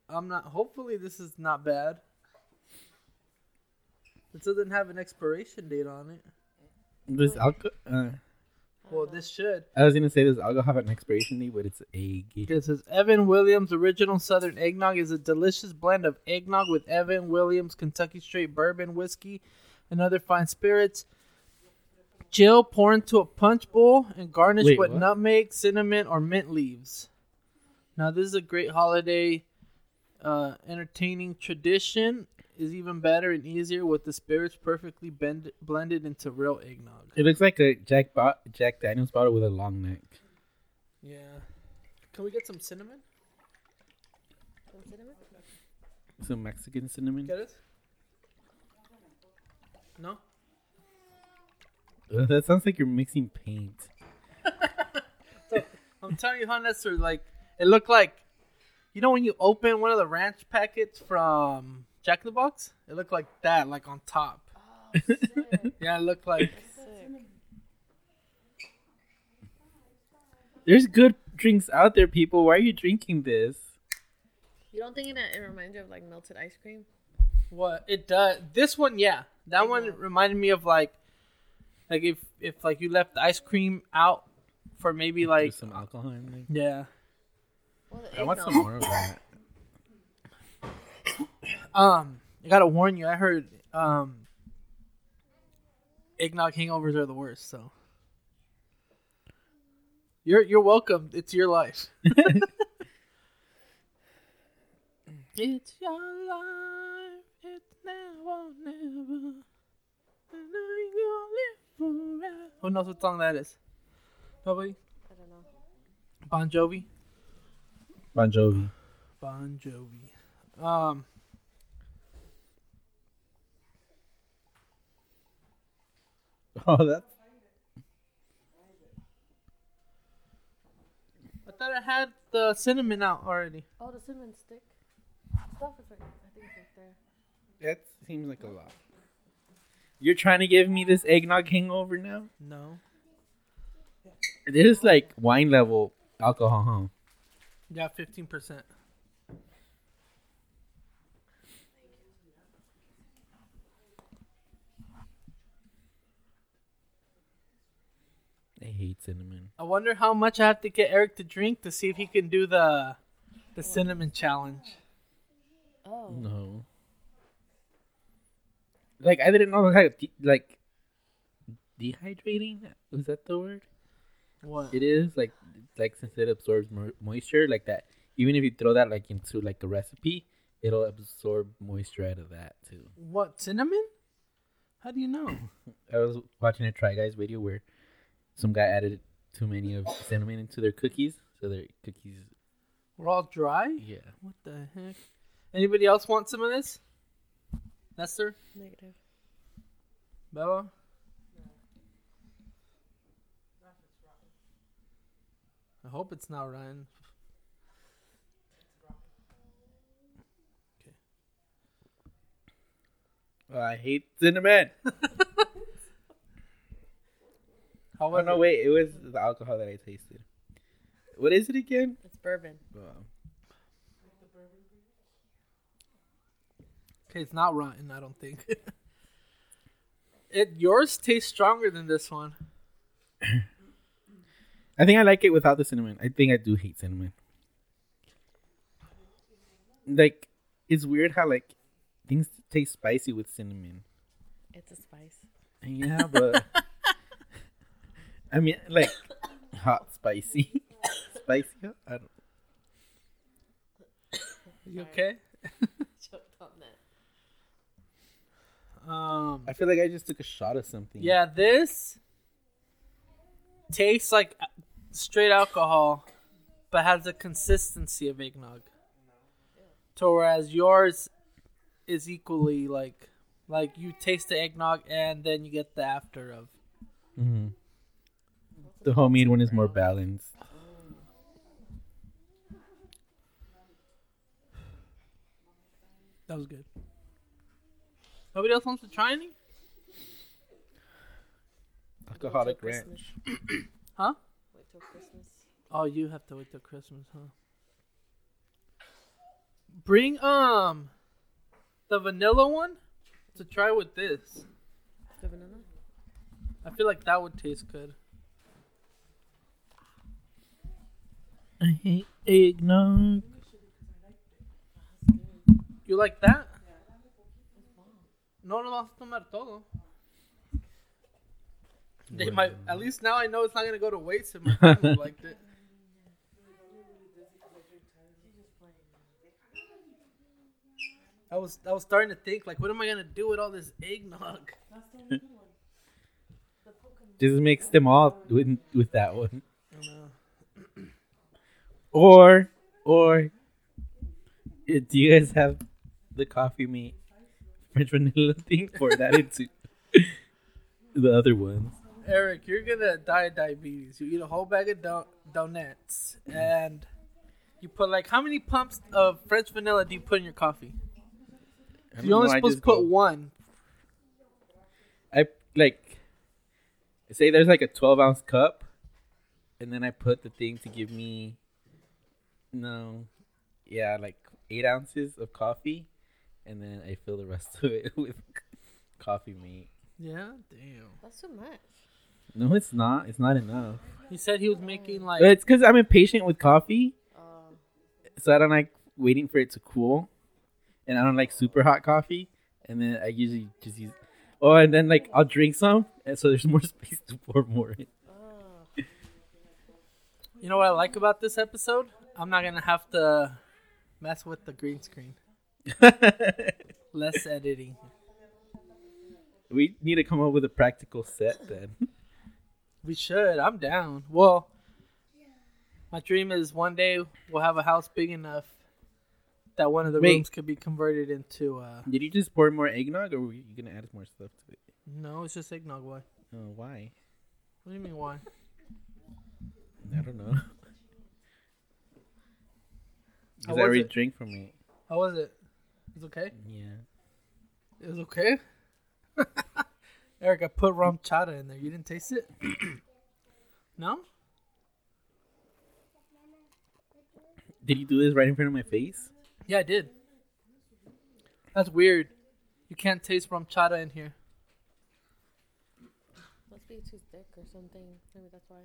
I'm not. Hopefully, this is not bad. It doesn't have an expiration date on it. This alcohol. Uh, Well, this should. I was gonna say this alcohol have an expiration date, but it's egg. It says Evan Williams Original Southern Eggnog is a delicious blend of eggnog with Evan Williams Kentucky Straight Bourbon whiskey and other fine spirits. Jill pour into a punch bowl and garnish Wait, with what? nutmeg, cinnamon, or mint leaves. Now, this is a great holiday uh, entertaining tradition. Is even better and easier with the spirits perfectly bend- blended into real eggnog. It looks like a Jack Bo- Jack Daniel's bottle with a long neck. Yeah. Can we get some cinnamon? Some cinnamon? Some Mexican cinnamon. Get it? No. That sounds like you're mixing paint. I'm telling you, Nestor, like it looked like, you know, when you open one of the ranch packets from Jack in the Box, it looked like that, like on top. Oh, sick. Yeah, it looked like. sick. There's good drinks out there, people. Why are you drinking this? You don't think that it reminds you of like melted ice cream? What it does? This one, yeah, that one Eggnog. reminded me of like, like if if like you left the ice cream out for maybe like There's some alcohol in there. yeah. Well, the I want some more of that. Um, I gotta warn you. I heard um, eggnog hangovers are the worst. So you're you're welcome. It's your life. it's your life. It's now or never. And now you gonna live forever. Who knows what song that is? Nobody. I don't know. Bon Jovi. Bon Jovi. Bon Jovi. Um. Oh, that's I thought I had the cinnamon out already. Oh, the cinnamon stick. Stuff is like, I think it's right there. that seems like a lot. You're trying to give me this eggnog hangover now? No. This is like wine level alcohol, huh? Yeah, fifteen percent. I hate cinnamon. I wonder how much I have to get Eric to drink to see if he can do the the cinnamon challenge. Oh. No. Like I didn't know how de- like dehydrating was that the word? What? It is like like since it absorbs mo- moisture like that. Even if you throw that like into like a recipe, it'll absorb moisture out of that too. What cinnamon? How do you know? I was watching a Try Guys video where some guy added too many of cinnamon into their cookies, so their cookies. We're all dry. Yeah. What the heck? Anybody else want some of this? Nestor, Negative. Bella. I hope it's not Ryan. Oh, I hate cinnamon. How Oh no, it? wait! It was the alcohol that I tasted. What is it again? It's bourbon. Okay, it's not rotten. I don't think. it yours tastes stronger than this one. I think I like it without the cinnamon. I think I do hate cinnamon. Like, it's weird how like things taste spicy with cinnamon. It's a spice. Yeah, but I mean, like hot spicy, spicy. hot? I don't. You okay? Choked on that. Um. I feel like I just took a shot of something. Yeah, this tastes like straight alcohol, but has the consistency of eggnog. To whereas yours is equally like, like you taste the eggnog and then you get the after of. Mm-hmm. The homemade one is more balanced. That was good. Nobody else wants to try any? Alcoholic Wait till ranch. Christmas. Huh? Wait till Christmas. Oh, you have to wait till Christmas, huh? Bring um the vanilla one to try with this. The vanilla? I feel like that would taste good. I hate eggnog. You like that? No, no vas a tomar todo. They might, at least now I know it's not gonna go to waste if my family liked it. I was I was starting to think like, what am I gonna do with all this eggnog? That's the only good one. Just mix them all with with that one. I don't know. Or or uh, do you guys have the coffee mate French vanilla thing? Pour that into the other ones. Eric, you're gonna die of diabetes. You eat a whole bag of don- donuts and you put like how many pumps of French vanilla do you put in your coffee? I You're only know, supposed to put go- one. I like say there's like a 12 ounce cup, and then I put the thing to give me no, yeah, like eight ounces of coffee, and then I fill the rest of it with coffee mate. Yeah, damn. That's too much. No, it's not. It's not enough. He said he was making like But it's because I'm impatient with coffee, Uh, so I don't like waiting for it to cool, and I don't like super hot coffee. And then I usually just use. Oh, and then like I'll drink some, and so there's more space to pour more in. uh, You know what I like about this episode? I'm not gonna have to mess with the green screen. Less editing. we need to come up with a practical set then. We should. I'm down. Well, my dream is one day we'll have a house big enough that one of the Wait. rooms could be converted into. uh Did you just pour more eggnog, or were you gonna add more stuff to it? No, it's just eggnog. Why? Oh, why? What do you mean why? I don't know. How Because I was already it? drank from it. How was it? It's okay. Yeah. It was okay. Eric, I put RumChata in there. You didn't taste it? no. Did you do this right in front of my face? Yeah, I did. That's weird. You can't taste RumChata in here. must be too thick or something. Maybe that's why.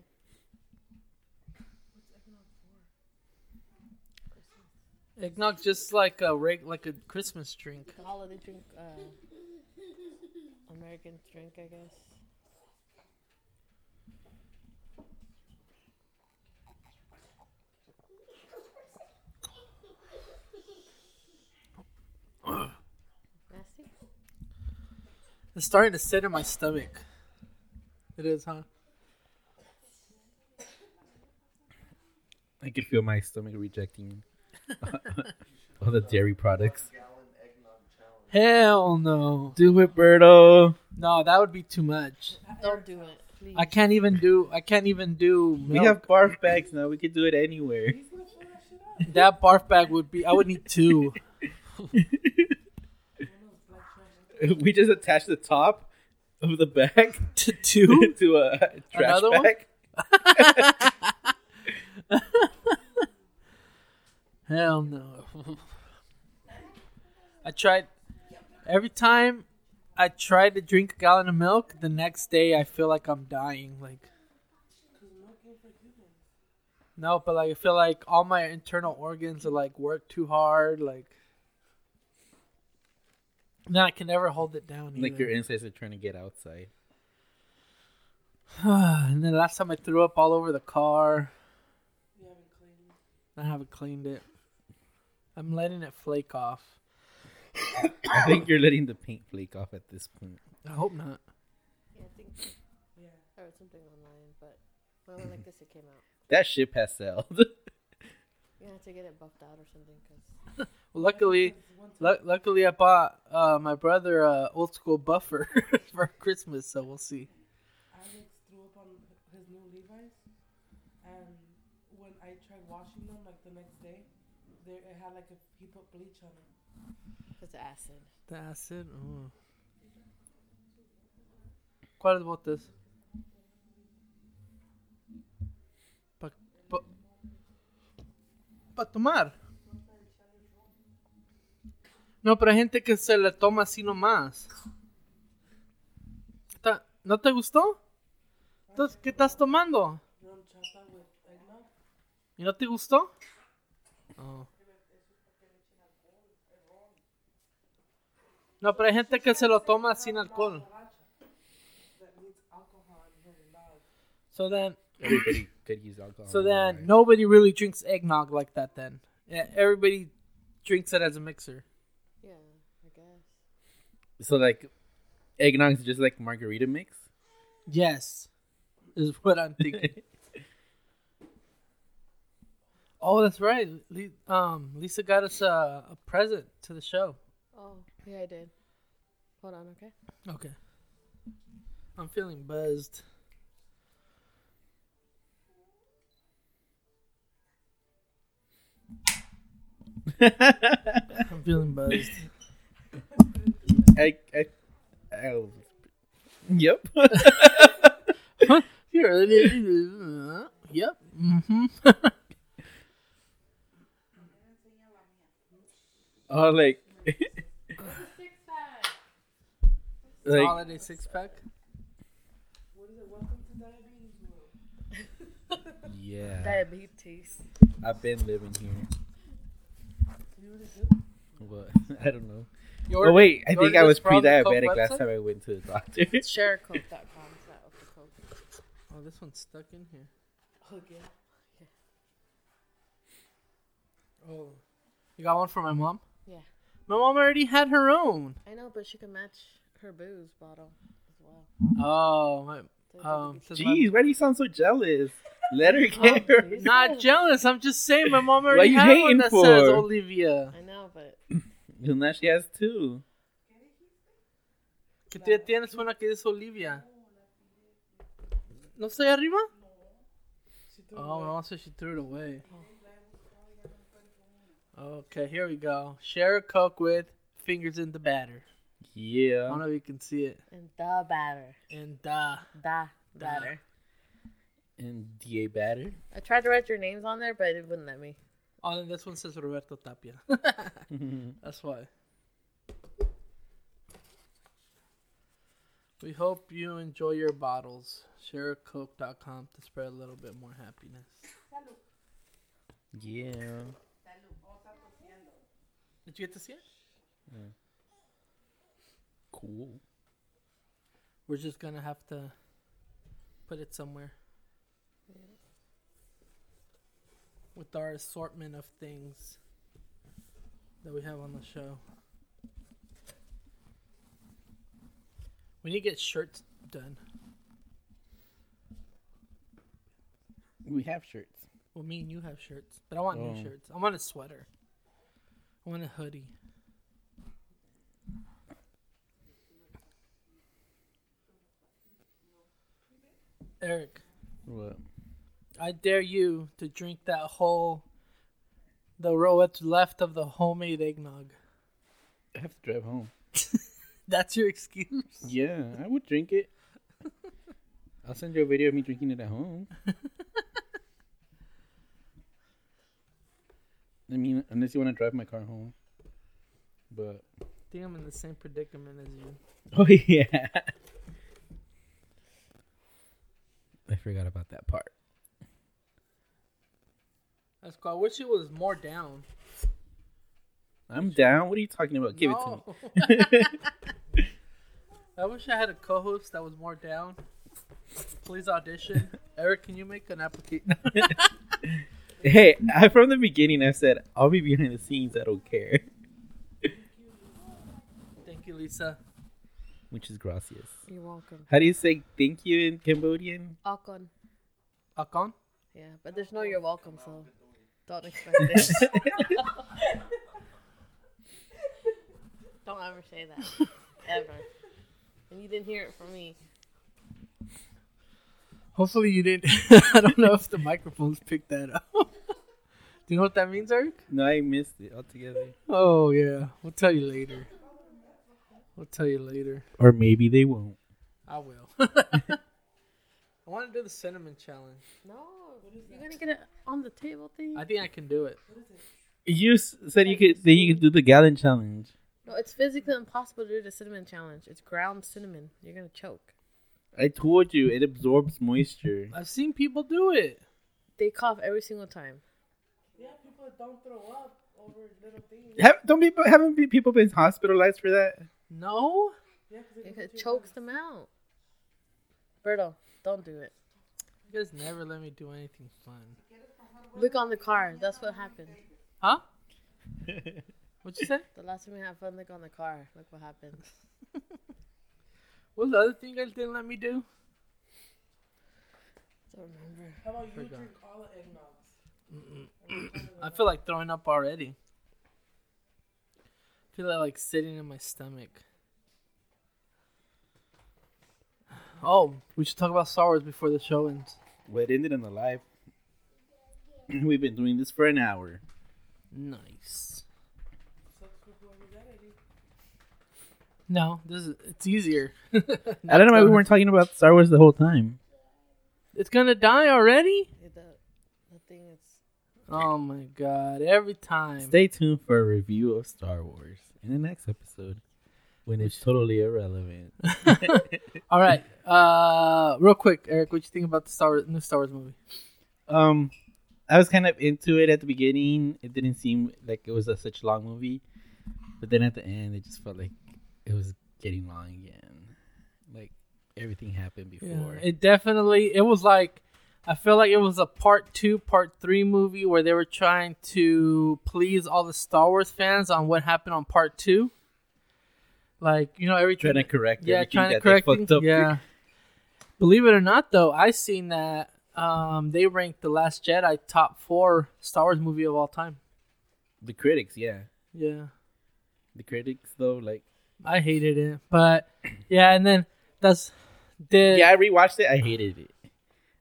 Christmas. Eggnog just like a reg- like a Christmas drink. The holiday drink. Uh, American drink, I guess. Nasty. It's starting to sit in my stomach. It is, huh? I can feel my stomach rejecting all the dairy products. Hell no. Do it, Berto. No, that would be too much. Don't do it, please. I can't even do. I can't even do. We milk. have barf bags now. We could do it anywhere. that barf bag would be. I would need two. we just attach the top of the bag to two. to a trash Another one? bag. Hell no. I tried every time I try to drink a gallon of milk, the next day I feel like I'm dying. Like No, but like I feel like all my internal organs are like work too hard, like then I can never hold it down. Like either. your insides are trying to get outside. and then last time I threw up all over the car. You haven't cleaned. I haven't cleaned it. I'm letting it flake off. I think you're letting the paint flake off at this point. I hope not. Yeah, I think Yeah. I read something online, but when I went like this, it came out. That ship has sailed. You have to get it buffed out or something, cause Well, luckily, lu- luckily I bought uh, my brother a old school buffer for Christmas, so we'll see. Alex threw up on his new Levi's, and when I tried washing them, like the next day, there it had like a he put bleach on it. The acid. The acid. Oh. ¿Cuál es botes? Pa, pa, pa tomar. No, pero hay gente que se le toma así nomás. ¿No te gustó? Entonces, ¿qué estás tomando? ¿Y no te gustó? Oh. No, pero hay gente que se lo toma sin alcohol. That needs alcohol in her life. So then, Everybody could use alcohol. so then life. nobody really drinks eggnog like that. Then, yeah, everybody drinks it as a mixer. Yeah, I guess. So like, eggnog's just like margarita mix. Yes, is what I'm thinking. oh, that's right. Le- um, Lisa got us a, a present to the show. Oh, yeah, I did. Hold on, okay? Okay. I'm feeling buzzed. I'm feeling buzzed. I, I, I, yep. Here. yep. Mm-hmm. oh, like, Six pack. Like, Holiday six pack. What is it? Welcome to diabetes world. yeah. Diabetes. I've been living here. You? What? I don't know. You Oh wait, I think I was from the Coke pre-diabetic last time I went to the doctor. Sharecoke.com. It's not of the Coke. Oh, this one's stuck in here. Oh, yeah. Oh, you got one for my mom? Yeah. My mom already had her own. I know, but she can match her booze bottle as well. Oh, my, um, says my- Jeez, why do you sound so jealous? Let her Oh, get her. not jealous. I'm just saying my mom already you had one hating that says? Olivia. I know, but And now she has two. Que tú ya tienes una que dice Olivia. ¿No está arriba? Oh, it my mom said she threw it away. Okay, here we go. Share a Coke with fingers in the batter. I don't know if you can see it. and the batter. And uh, Da Da. batter. And DA batter. I tried to write your names on there, but it wouldn't let me. oh, and this one says Roberto Tapia. That's why. We hope you enjoy your bottles. ShareACoke.com to spread a little bit more happiness. yeah. Did you get to see it? Cool. We're just gonna have to put it somewhere. With our assortment of things that we have on the show. We need to get shirts done. We have shirts. Well, me and you have shirts, but I want Oh. new shirts. I want a sweater. I want a hoodie. Eric, What? I dare you to drink that whole, the row what's left of the homemade eggnog. I have to drive home. That's your excuse? Yeah, I would drink it. I'll send you a video of me drinking it at home. I mean, unless you want to drive my car home. But I think I'm in the same predicament as you. oh yeah, I forgot about that part. That's cool. I wish it was more down. I'm down. What are you talking about? Give it to me. I wish I had a co-host that was more down. Please audition. Eric, can you make an application? Hey, I, from the beginning, I said I'll be behind the scenes. I don't care. Thank you, Lisa. Which is gracias. You're welcome. How do you say thank you in Cambodian? Akon. Akon? Yeah, but there's no you're welcome, so don't expect it. don't ever say that. Ever. And you didn't hear it from me. Hopefully you didn't. I don't know if the microphones picked that up. Do you know what that means, Eric? No, I missed it altogether. Oh yeah, we'll tell you later. We'll tell you later. Or maybe they won't. I will. I want to do the cinnamon challenge. No, you're gonna get it on the table thing. I think I can do it. You s- said you could. Then you could do the gallon challenge. No, it's physically impossible to do the cinnamon challenge. It's ground cinnamon. You're gonna choke. I told you it absorbs moisture. I've seen people do it. They cough every single time. Yeah, people don't throw up over little things. Have, don't people haven't be- people been hospitalized for that? No. Yeah, 'cause It can chokes them out. Berto, don't do it. You guys never let me do anything fun. Look on the car. That's what happened. Huh? What'd you say? The last time we had fun, look on the car. Look what happened. What's the other thing you guys didn't let me do? Don't remember. How about you Forgot. drink all the eggnogs? I feel like throwing up already. I feel like, like sitting in my stomach. Oh, we should talk about Star Wars before the show ends. Well, it ended in the live. We've been doing this for an hour. Nice. Sucks for whoever that is. No, this is it's easier. I don't know why we weren't talking about Star Wars the whole time. It's gonna die already. Yeah, The, the thing is. Oh my god! Every time. Stay tuned for a review of Star Wars in the next episode when it's totally irrelevant. All right. Uh, real quick, Eric, what you think about the Star Wars, new Star Wars movie? Um, I was kind of into it at the beginning. It didn't seem like it was a such long movie, but then at the end, it just felt like it was getting long again. Like everything happened before. it definitely. It was like. I feel like it was a part two, part three movie where they were trying to please all the Star Wars fans on what happened on part two. Like you know everything. trying to correct. yeah, trying to correct fucked Yeah. Believe it or not, though, I seen that um, they ranked the Last Jedi top four Star Wars movie of all time. The critics, yeah, Yeah, the critics though, like I hated it, but yeah, and then that's the yeah, I rewatched it. I hated it.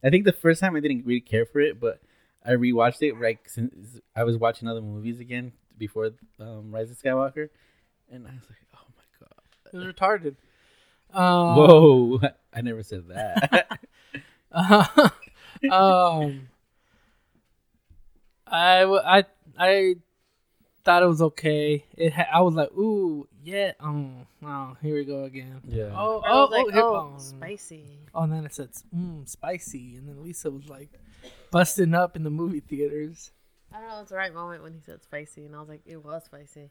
I think the first time I didn't really care for it, but I rewatched it like since I was watching other movies again before um, Rise of Skywalker, and I was like, oh my god. It was retarded. Um, Whoa! I never said that. um, I, I, I thought it was okay. It ha- I was like, ooh, yeah. Um, oh, here we go again. Yeah. Oh, I oh, like, oh, oh, oh. spicy. Oh, and then it said, mmm, spicy. And then Lisa was like, busting up in the movie theaters. I don't know. It's the right moment when he said spicy, and I was like, it was spicy.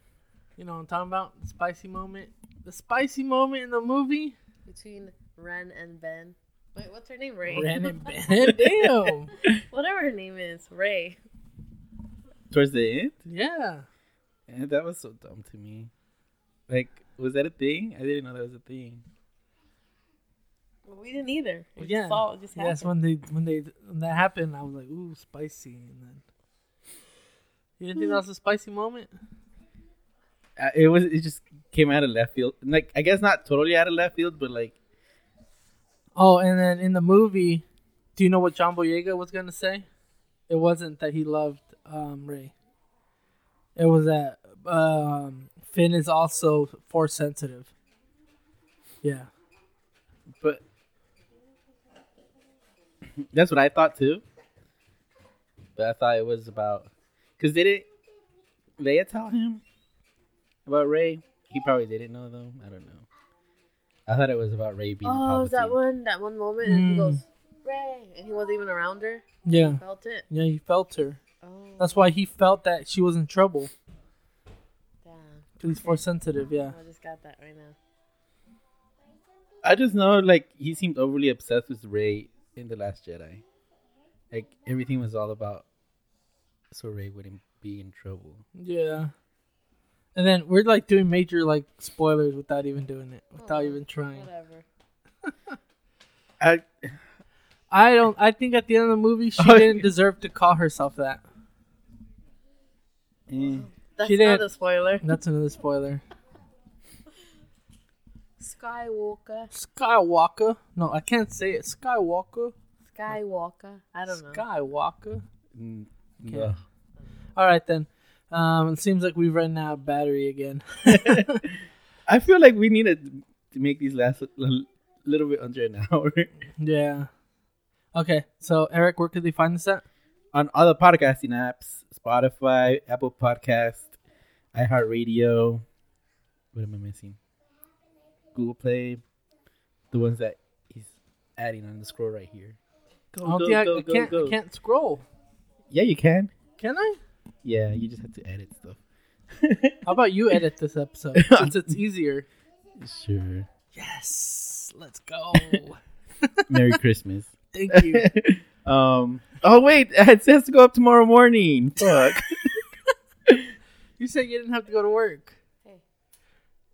You know what I'm talking about? The spicy moment. The spicy moment in the movie. Between Ren and Ben. Wait, what's her name? Rey. Ren and Ben. Damn. Whatever her name is, Rey. Towards the end, Yeah. And that was so dumb to me. Like, was that a thing? I didn't know that was a thing. Well, we didn't either. We Yeah. just saw it just Yes, when they when they when that happened, I was like, ooh, spicy. And then you didn't think that was a spicy moment? Uh, it was. It just came out of left field. Like, I guess not totally out of left field, but like, Oh, and then in the movie, do you know what John Boyega was gonna say? It wasn't that he loved um, Rey. It was that um, Finn is also force sensitive. Yeah. but that's what I thought too. But I thought it was about because did it Leia tell him about Rey? He probably didn't know though. I don't know. I thought it was about Rey being. Oh, is that one? That one moment, and he Mm. goes, Rey, and he wasn't even around her. Yeah. Felt it. Yeah, he felt her. Oh, That's why he felt that she was in trouble. damn. Because he's force sensitive, yeah. I just got that right now. I just know like he seemed overly obsessed with Rey in the Last Jedi. Like everything was all about so Rey wouldn't be in trouble. Yeah. And then we're like doing major like spoilers without even doing it, without Oh, even trying. Whatever. I I don't. I think at the end of the movie, she Oh, didn't yeah. deserve to call herself that. eh. That's She not didn't- a spoiler. That's another spoiler. Skywalker. Skywalker. No, I can't say it. Skywalker. Skywalker. I don't know. Skywalker. Mm, Okay. no. All right then. Um, it seems like we've run out of battery again. I feel like we need to, to make these last a little bit under an hour yeah. Okay, so Eric, where could they find this at? on other podcasting apps: Spotify, Apple Podcast, iHeartRadio. What am I missing? Google Play. The ones that he's adding on the scroll right here. Go, I go, think I, go, I go, can't. go. I can't scroll. Yeah, you can. Can I? Yeah, you just have to edit stuff. How about you edit this episode since it's easier? Sure. Yes, let's go. Merry Christmas. Thank you. um. Oh wait, it has to go up tomorrow morning. Fuck. You said you didn't have to go to work. Hey,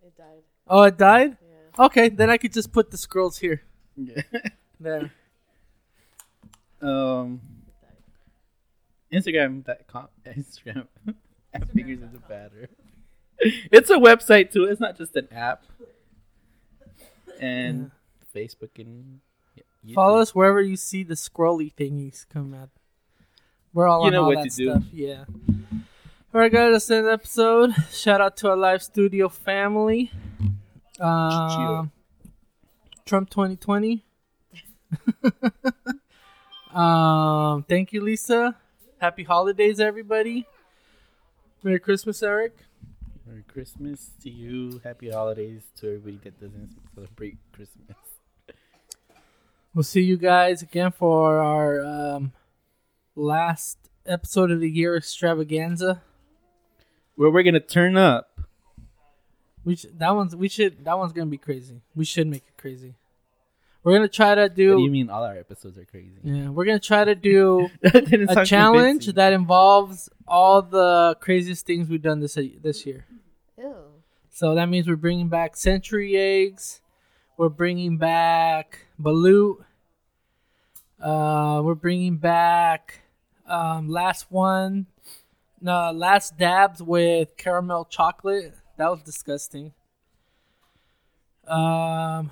it died. Oh, it died. Yeah. Okay, then I could just put the scrolls here. Yeah. there. um. Instagram. That com- Instagram. fingers is a batter. It's a website too. It's not just an app. And Facebook and yeah, YouTube. Follow us wherever you see the scrolly thingies come out. We're all You on know all what that to do. stuff. Yeah. All right, guys. That's the end of the episode. Shout out to our live studio family. Um, Trump 2020. um, thank you, Lisa. Happy holidays, everybody. Merry Christmas, Eric. Merry Christmas to you. Happy holidays to everybody that doesn't celebrate Christmas. We'll see you guys again for our um, last episode of the year extravaganza. Where we're gonna turn up. We sh- that one's we should that one's gonna be crazy. We should make it crazy. We're gonna try to do, What do you mean all our episodes are crazy? yeah. We're gonna try to do a challenge convincing. that involves all the craziest things we've done this this year. Ew. So that means we're bringing back century eggs. We're bringing back balut. Uh, we're bringing back um, last one, no, last dabs with caramel chocolate. That was disgusting. Um,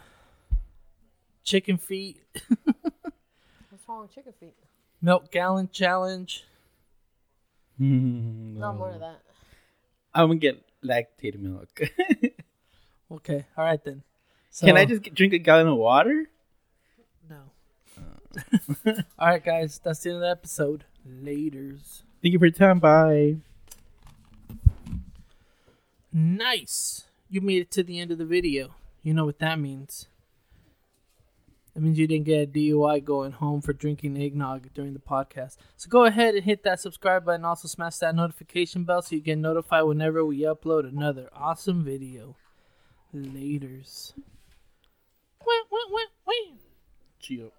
chicken feet, What's wrong with chicken feet? milk gallon challenge. Hmm, Not more of that. I'm gonna get lactated milk. Okay, all right then. So, Can I just get, drink a gallon of water? all right, guys, that's the end of the episode. Laters. Thank you for your time. Bye. Nice. You made it to the end of the video. You know what that means. That means you didn't get a DUI going home for drinking eggnog during the podcast. So go ahead and hit that subscribe button. Also smash that notification bell so you get notified whenever we upload another awesome video. Laters. Wah, wah, wah, wah. Chill.